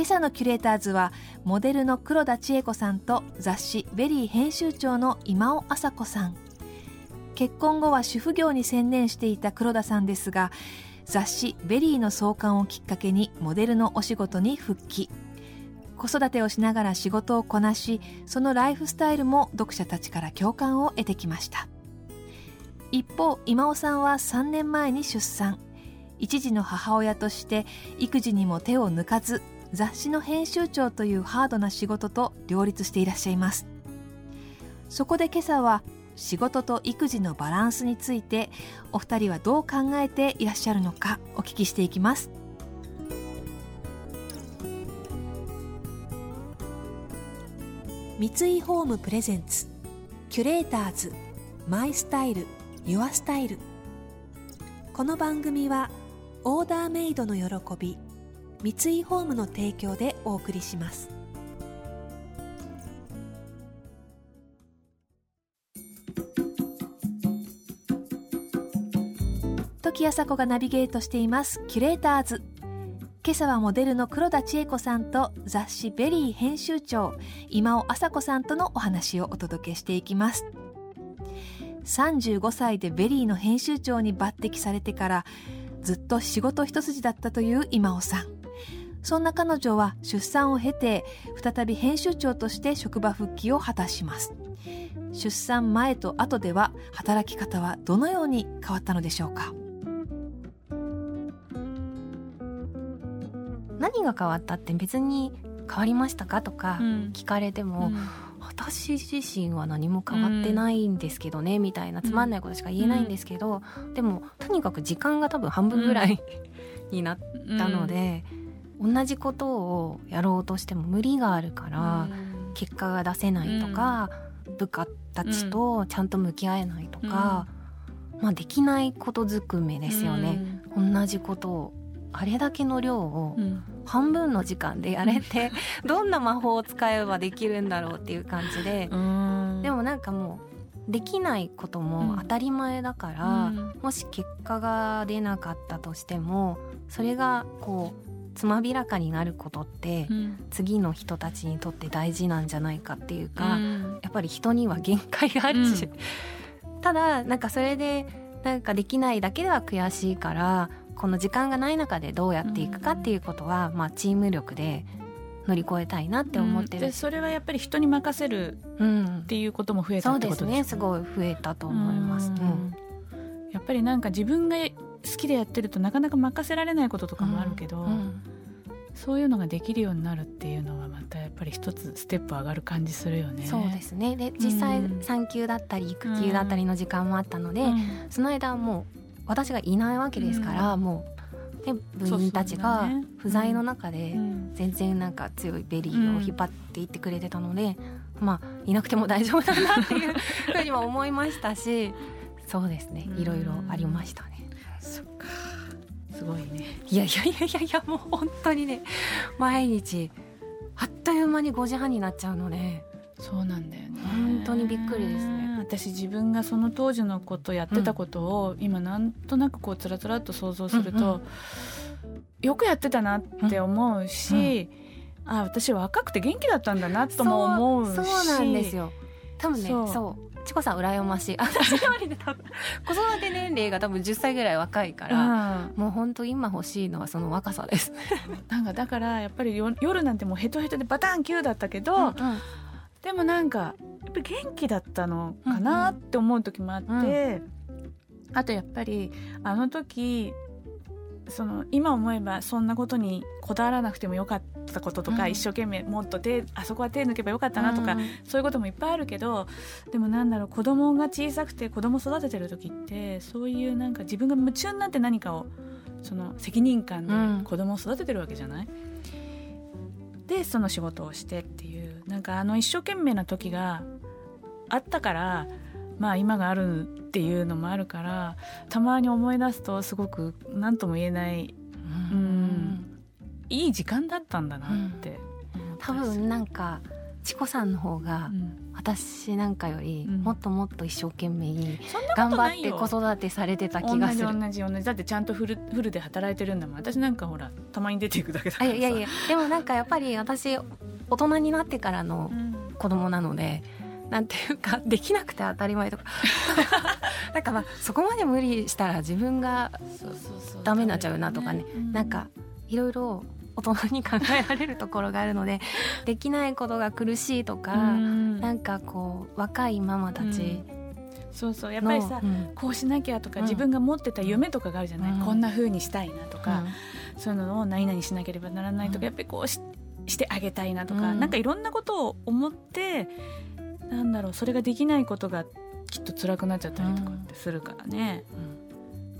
今朝のキュレーターズはモデルの黒田知永子さんと雑誌「VERY」編集長の今尾朝子さん。結婚後は主婦業に専念していた黒田さんですが雑誌「VERY」の創刊をきっかけにモデルのお仕事に復帰。子育てをしながら仕事をこなしそのライフスタイルも読者たちから共感を得てきました。一方今尾さんは3年前に出産。一児の母親として育児にも手を抜かず雑誌の編集長というハードな仕事と両立していらっしゃいます。そこで今朝は仕事と育児のバランスについてお二人はどう考えていらっしゃるのかお聞きしていきます。三井ホームプレゼンツキュレーターズMy Style Your Style。この番組はオーダーメイドの喜び三井ホームの提供でお送りします。時あさこがナビゲートしています。キュレーターズ。今朝はモデルの黒田知永子さんと雑誌 VERY 編集長今尾朝子さんとのお話をお届けしていきます。35歳で VERY の編集長に抜擢されてからずっと仕事一筋だったという今尾さん。そんな彼女は出産を経て再び編集長として職場復帰を果たします。出産前と後では働き方はどのように変わったのでしょうか？何が変わったって別に変わりましたか？とか聞かれても、うん。私自身は何も変わってないんですけどね、みたいなつまんないことしか言えないんですけど、でもとにかく時間が多分半分ぐらい、になったので、同じことをやろうとしても無理があるから、結果が出せないとか、部下たちとちゃんと向き合えないとか、まあ、できないことずくめですよね、同じことをあれだけの量をうん。半分の時間でやれて どんな魔法を使えばできるんだろうっていう感じでうん。でもなんかもうできないことも当たり前だから、うん。もし結果が出なかったとしてもそれがこうつまびらかになることって、うん。次の人たちにとって大事なんじゃないかっていうか、うん。やっぱり人には限界があるし、ただなんかそれでなんかできないだけでは悔しいからこの時間がない中でどうやっていくかっていうことは、まあ、チーム力で乗り越えたいなって思ってる。し、でそれはやっぱり人に任せるうん。っていうことも増えたそうってですねすことですかごい増えたと思います。ううんん。やっぱりなんか自分が好きでやってるとなかなか任せられないこととかもあるけど、うんそういうのができるようになるっていうのはまたやっぱり一つステップ上がる感じするよね。そうですね。で実際うん。産休だったり育休だったりの時間もあったので、うん。その間はもう私がいないわけですから、もう、ね、部員たちが不在の中でうん。全然なんか強い VERY を引っ張っていってくれてたので、まあいなくても大丈夫だなっていうふうには思いましたしそうですね。いろいろありましたね。そっか。すごいね。いやいやいやいやいやもう本当にね毎日あっという間に5時半になっちゃうのでそうなんだよね。本当にびっくりですね。私自分がその当時のことやってたことを、今なんとなくこうつらつらっと想像すると、うんよくやってたなって思うし、あ私若くて元気だったんだなとも思うしそうそうなんですよ。多分ねそうチコさん羨ましい。私よりね多分。子育て年齢が多分10歳ぐらい若いから、うん。もう本当今欲しいのはその若さです。なんかだからやっぱりよ夜なんてもうヘトヘトでバタンキューだったけど、うんでもなんかやっぱり元気だったのかなって思う時もあって、あとやっぱりあの時その今思えばそんなことにこだわらなくてもよかったこととか、うん。一生懸命もっと手あそこは手抜けばよかったなとか、うん。そういうこともいっぱいあるけどでもなんだろう子供が小さくて子供育ててる時ってそういうなんか自分が夢中になって何かをその責任感でうん。子供を育ててるわけじゃない、でその仕事をしてっていうなんかあの一生懸命な時があったからまあ今があるっていうのもあるからたまに思い出すとすごく何とも言えない、うんいい時間だったんだなって。思った多分なんかチコさんの方がうん。私なんかよりうん。もっともっと一生懸命頑張って子育てされてた気がする。同じ同じだってちゃんとフルフルで働いてるんだもん。私なんかほらたまに出ていくだけだからいやいやでもなんかやっぱり私大人になってからのうん。子供なのでなんていうかできなくて当たり前とか。なんかまあそこまで無理したら自分がダメになっちゃうなとかね。うなんかいろいろ大人に考えられるところがあるので できないことが苦しいとか、うん。なんかこう若いママたちそうそう。やっの、ぱりさ、うん。こうしなきゃとか、うん。自分が持ってた夢とかがあるじゃない、うん。こんな風にしたいなとか、うん。そういうのを何々しなければならないとか、うん。やっぱりこうししてあげたいなとか、うん。なんかいろんなことを思ってなんだろうそれができないことがきっと辛くなっちゃったりとかってするからね、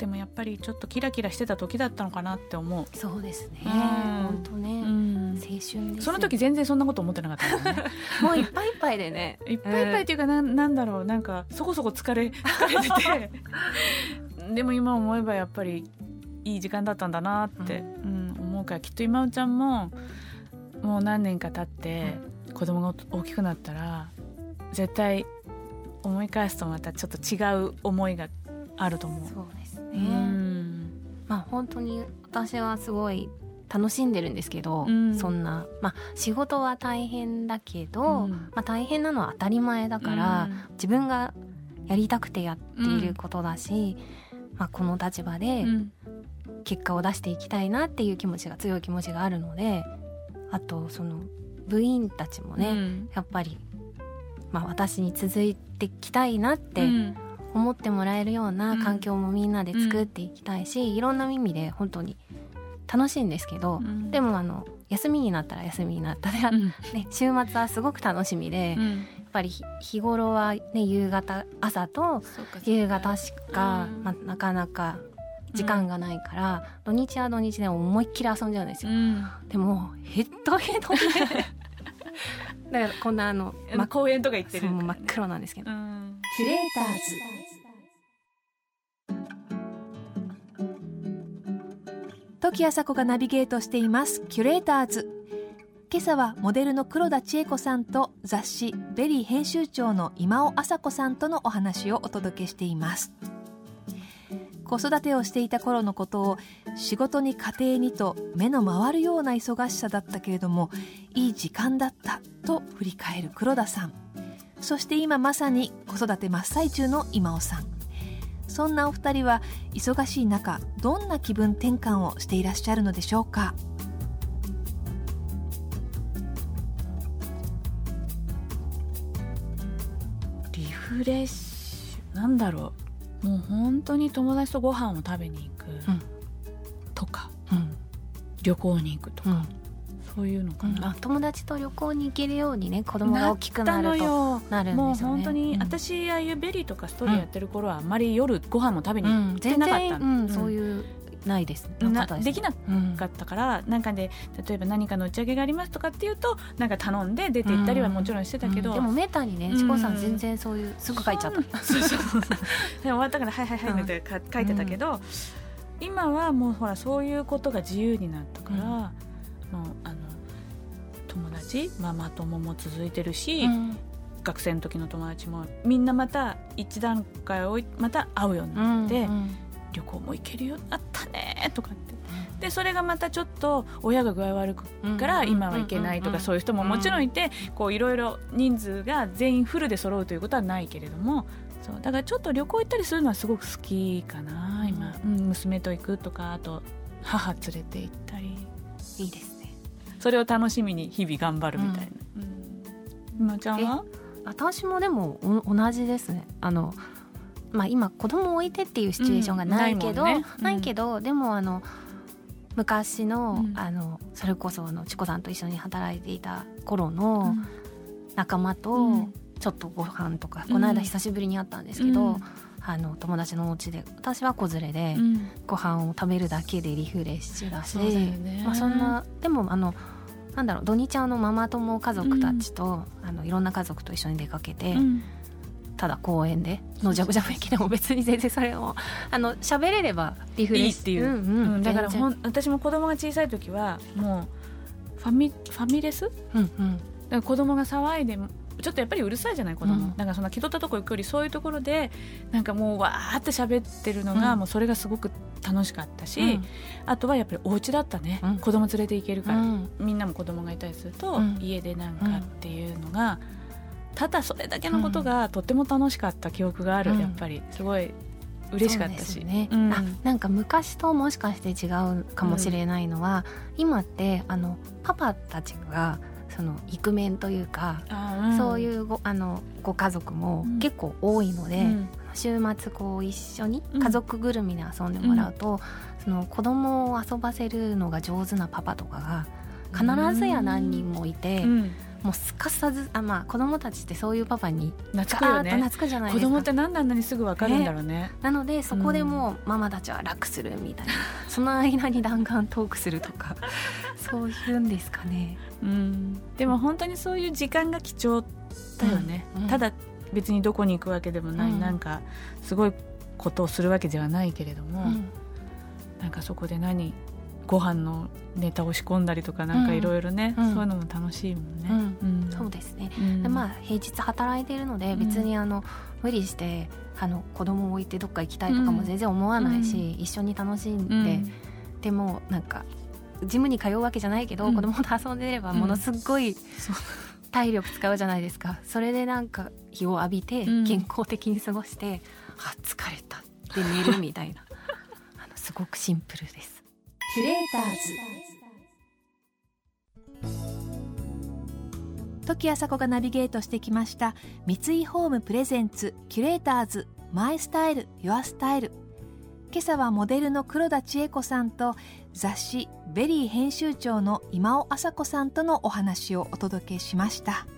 でもやっぱりちょっとキラキラしてた時だったのかなって思う、そうですね。うん。本当ね、うん。青春ですよ。その時全然そんなこと思ってなかったね。もういっぱいいっぱいでね。いっぱいいっぱいっていうかなんなんだろう。なんかそこそこ疲れ 疲れてて。でも今思えばやっぱりいい時間だったんだなって、うん思うからきっと今尾ちゃんももう何年か経って子供が大きくなったら絶対思い返すとまたちょっと違う思いがあると思う。そうですね、うん。まあ本当に私はすごい楽しんでるんですけど、うん。そんなまあ仕事は大変だけど、うん。まあ大変なのは当たり前だから、自分がやりたくてやっていることだし、まあこの立場でうん。結果を出していきたいなっていう気持ちが強い気持ちがあるのであとその部員たちもね、うん。やっぱり、まあ、私に続いていきたいなってうん思ってもらえるよううなん。環境もみんなで作っていきたいし、いろんな意味で本当に楽しいんですけど、うん。でもあの休みになったら休みになったで、うん。ね、週末はすごく楽しみで、やっうんぱり日日頃は、ね、夕方朝と夕方しか、うん。まあ、なかなか時間がないから、土日は土日で思いっきり遊んじゃうんですよ。うん。でもヘッドヘッドでだからこんなあのあの公園とか行ってるそう真っ黒なんですけど、うん。キュレーターズ。時あさこがナビゲートしています。キュレーターズ。今朝はモデルの黒田知永子さんと雑誌「VERY」編集長の今尾朝子さんとのお話をお届けしています子育てをしていた頃のことを仕事に家庭にと目の回るような忙しさだったけれどもいい時間だったと振り返る黒田さん。そして今まさに子育て真っ最中の今尾さんそんなお二人は忙しい中どんな気分転換をしていらっしゃるのでしょうか？リフレッシュなんだろう。もう本当に友達とご飯を食べに行くうん。とか、うん。旅行に行くとか、うん。そういうのかな、あ友達と旅行に行けるようにね子供が大きくなるとよ。なるんもうですよね。本当に、うん。私ああいう VERY とか STORY やってる頃はあんまり夜ご飯も食べにう行ってなかったうん。そういうないです。できなうんかったからなんかで例えば何かの打ち上げがありますとかっていうとなんか頼んで出て行ったりはもちろんしてたけど、うん。でもメタにねうん。チコさん全然そういうすぐ書いちゃった。そう。そうそうで終わったから「はいはいはい」ってか書いてたけど、今はもうほらそういうことが自由になったから、うん。もうあの友達ママ友も続いてるし、うん。学生の時の友達もみんなまた一段階置いまた会うようになって、うん旅行も行けるようになったねとかって。でそれがまたちょっと親が具合悪くから今は行けないとかそういう人ももちろんいてこういろいろ人数が全員フルで揃うということはないけれどもそうだからちょっと旅行行ったりするのはすごく好きかな今、うん、娘と行くとかあと母連れて行ったり。いいですね。それを楽しみに日々頑張るみたいな。うん。今ちゃんは？私もでもお同じですね。あのまあ今子供を置いてっていうシチュエーションがないけど、うんないねうんないけどでもあの昔の,、うん。あのそれこそあのチコさんと一緒に働いていた頃の仲間とちょっとご飯とか、うんこの間久しぶりに会ったんですけど、うん。あの友達のお家で私は子連れで、うん。ご飯を食べるだけでリフレッシュだしね。まあ、そんなでもあのなんだろう土日あのママ友家族たちと、あのいろんな家族と一緒に出かけて、うんただ公園でのジャブジャブ駅でも別に全然それもあの喋れればリフレッシュ。いいっていう、んうん。うんだからほん私も子供が小さい時はもうファミファミレス？うんうん。ら子供が騒いでもちょっとやっぱりうるさいじゃない子供、うん。だからそんな気取ったとこ行くよりそういうところでなんかもうわーって喋ってるのが、うん。もうそれがすごく楽しかったし、うん。あとはやっぱりお家だったね、うん。子供連れて行けるから、うん。みんなも子供がいたりすると、うん。家でなんかっていうのが、ただそれだけのことがとっても楽しかった記憶がある、うん。やっぱり。すごい嬉しかったし。ね、うん。あなんか昔ともしかして違うかもしれないのは、今ってあのパパたちがそのイクメンというか、あそういうごあのご家族もうん。結構多いので、うん。週末こう一緒にうん。家族ぐるみで遊んでもらうと、その子供を遊ばせるのが上手なパパとかが必ずや何人もいて、うんもうすかさずあまあ子供たちってそういうパパに懐くよね。懐くじゃないですか。子供って何であんなにすぐ分かるんだろうね。なのでそこでもうママたちは楽するみたいな、その間に弾丸トークするとか。そういうんですかね。うん。でも本当にそういう時間が貴重だよね、うんうん。ただ別にどこに行くわけでもない、うん。なんかすごいことをするわけではないけれども、うん。なんかそこで何ご飯のネタを仕込んだりとかなんかいろいろね、うん。そういうのも楽しいもんね、うん。そうですね、うん。でまあ平日働いてるのでうん。別にあの、無理してあの子供を置いてどっか行きたいとかも全然思わないし、うん。一緒に楽しんで、うん。でもなんかジムに通うわけじゃないけど、うん。子供と遊んでればものすごい体力使うじゃないですか。それでなんか日を浴びてうん。健康的に過ごして、あ疲れたって寝るみたいな。あのすごくシンプルです。キュレーターズ。時あさこがナビゲートしてきました三井ホーム presents キュレーターズ My Style Your Style。今朝はモデルの黒田知永子さんと雑誌 VERY 編集長の今尾朝子さんとのお話をお届けしました。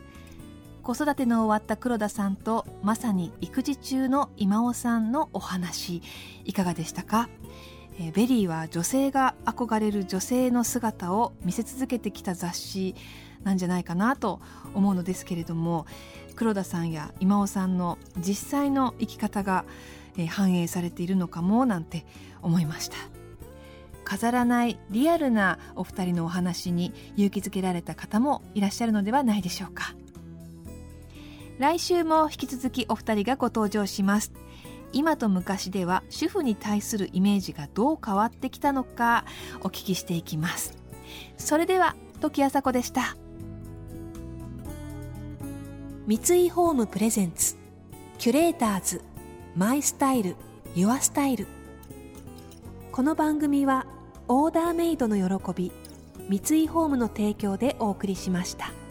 子育ての終わった黒田さんとまさに育児中の今尾さんのお話いかがでしたか？えーベリーは女性が憧れる女性の姿を見せ続けてきた雑誌なんじゃないかなと思うのですけれども黒田さんや今尾さんの実際の生き方が、えー反映されているのかもなんて思いました。飾らないリアルなお二人のお話に勇気づけられた方もいらっしゃるのではないでしょうか。来週も引き続きお二人がご登場します。今と昔では主婦に対するイメージがどう変わってきたのかお聞きしていきます。それでは時あさこでした。三井ホームプレゼンツキュレーターズマイスタイルユアスタイル。この番組はオーダーメイドの喜び三井ホームの提供でお送りしました。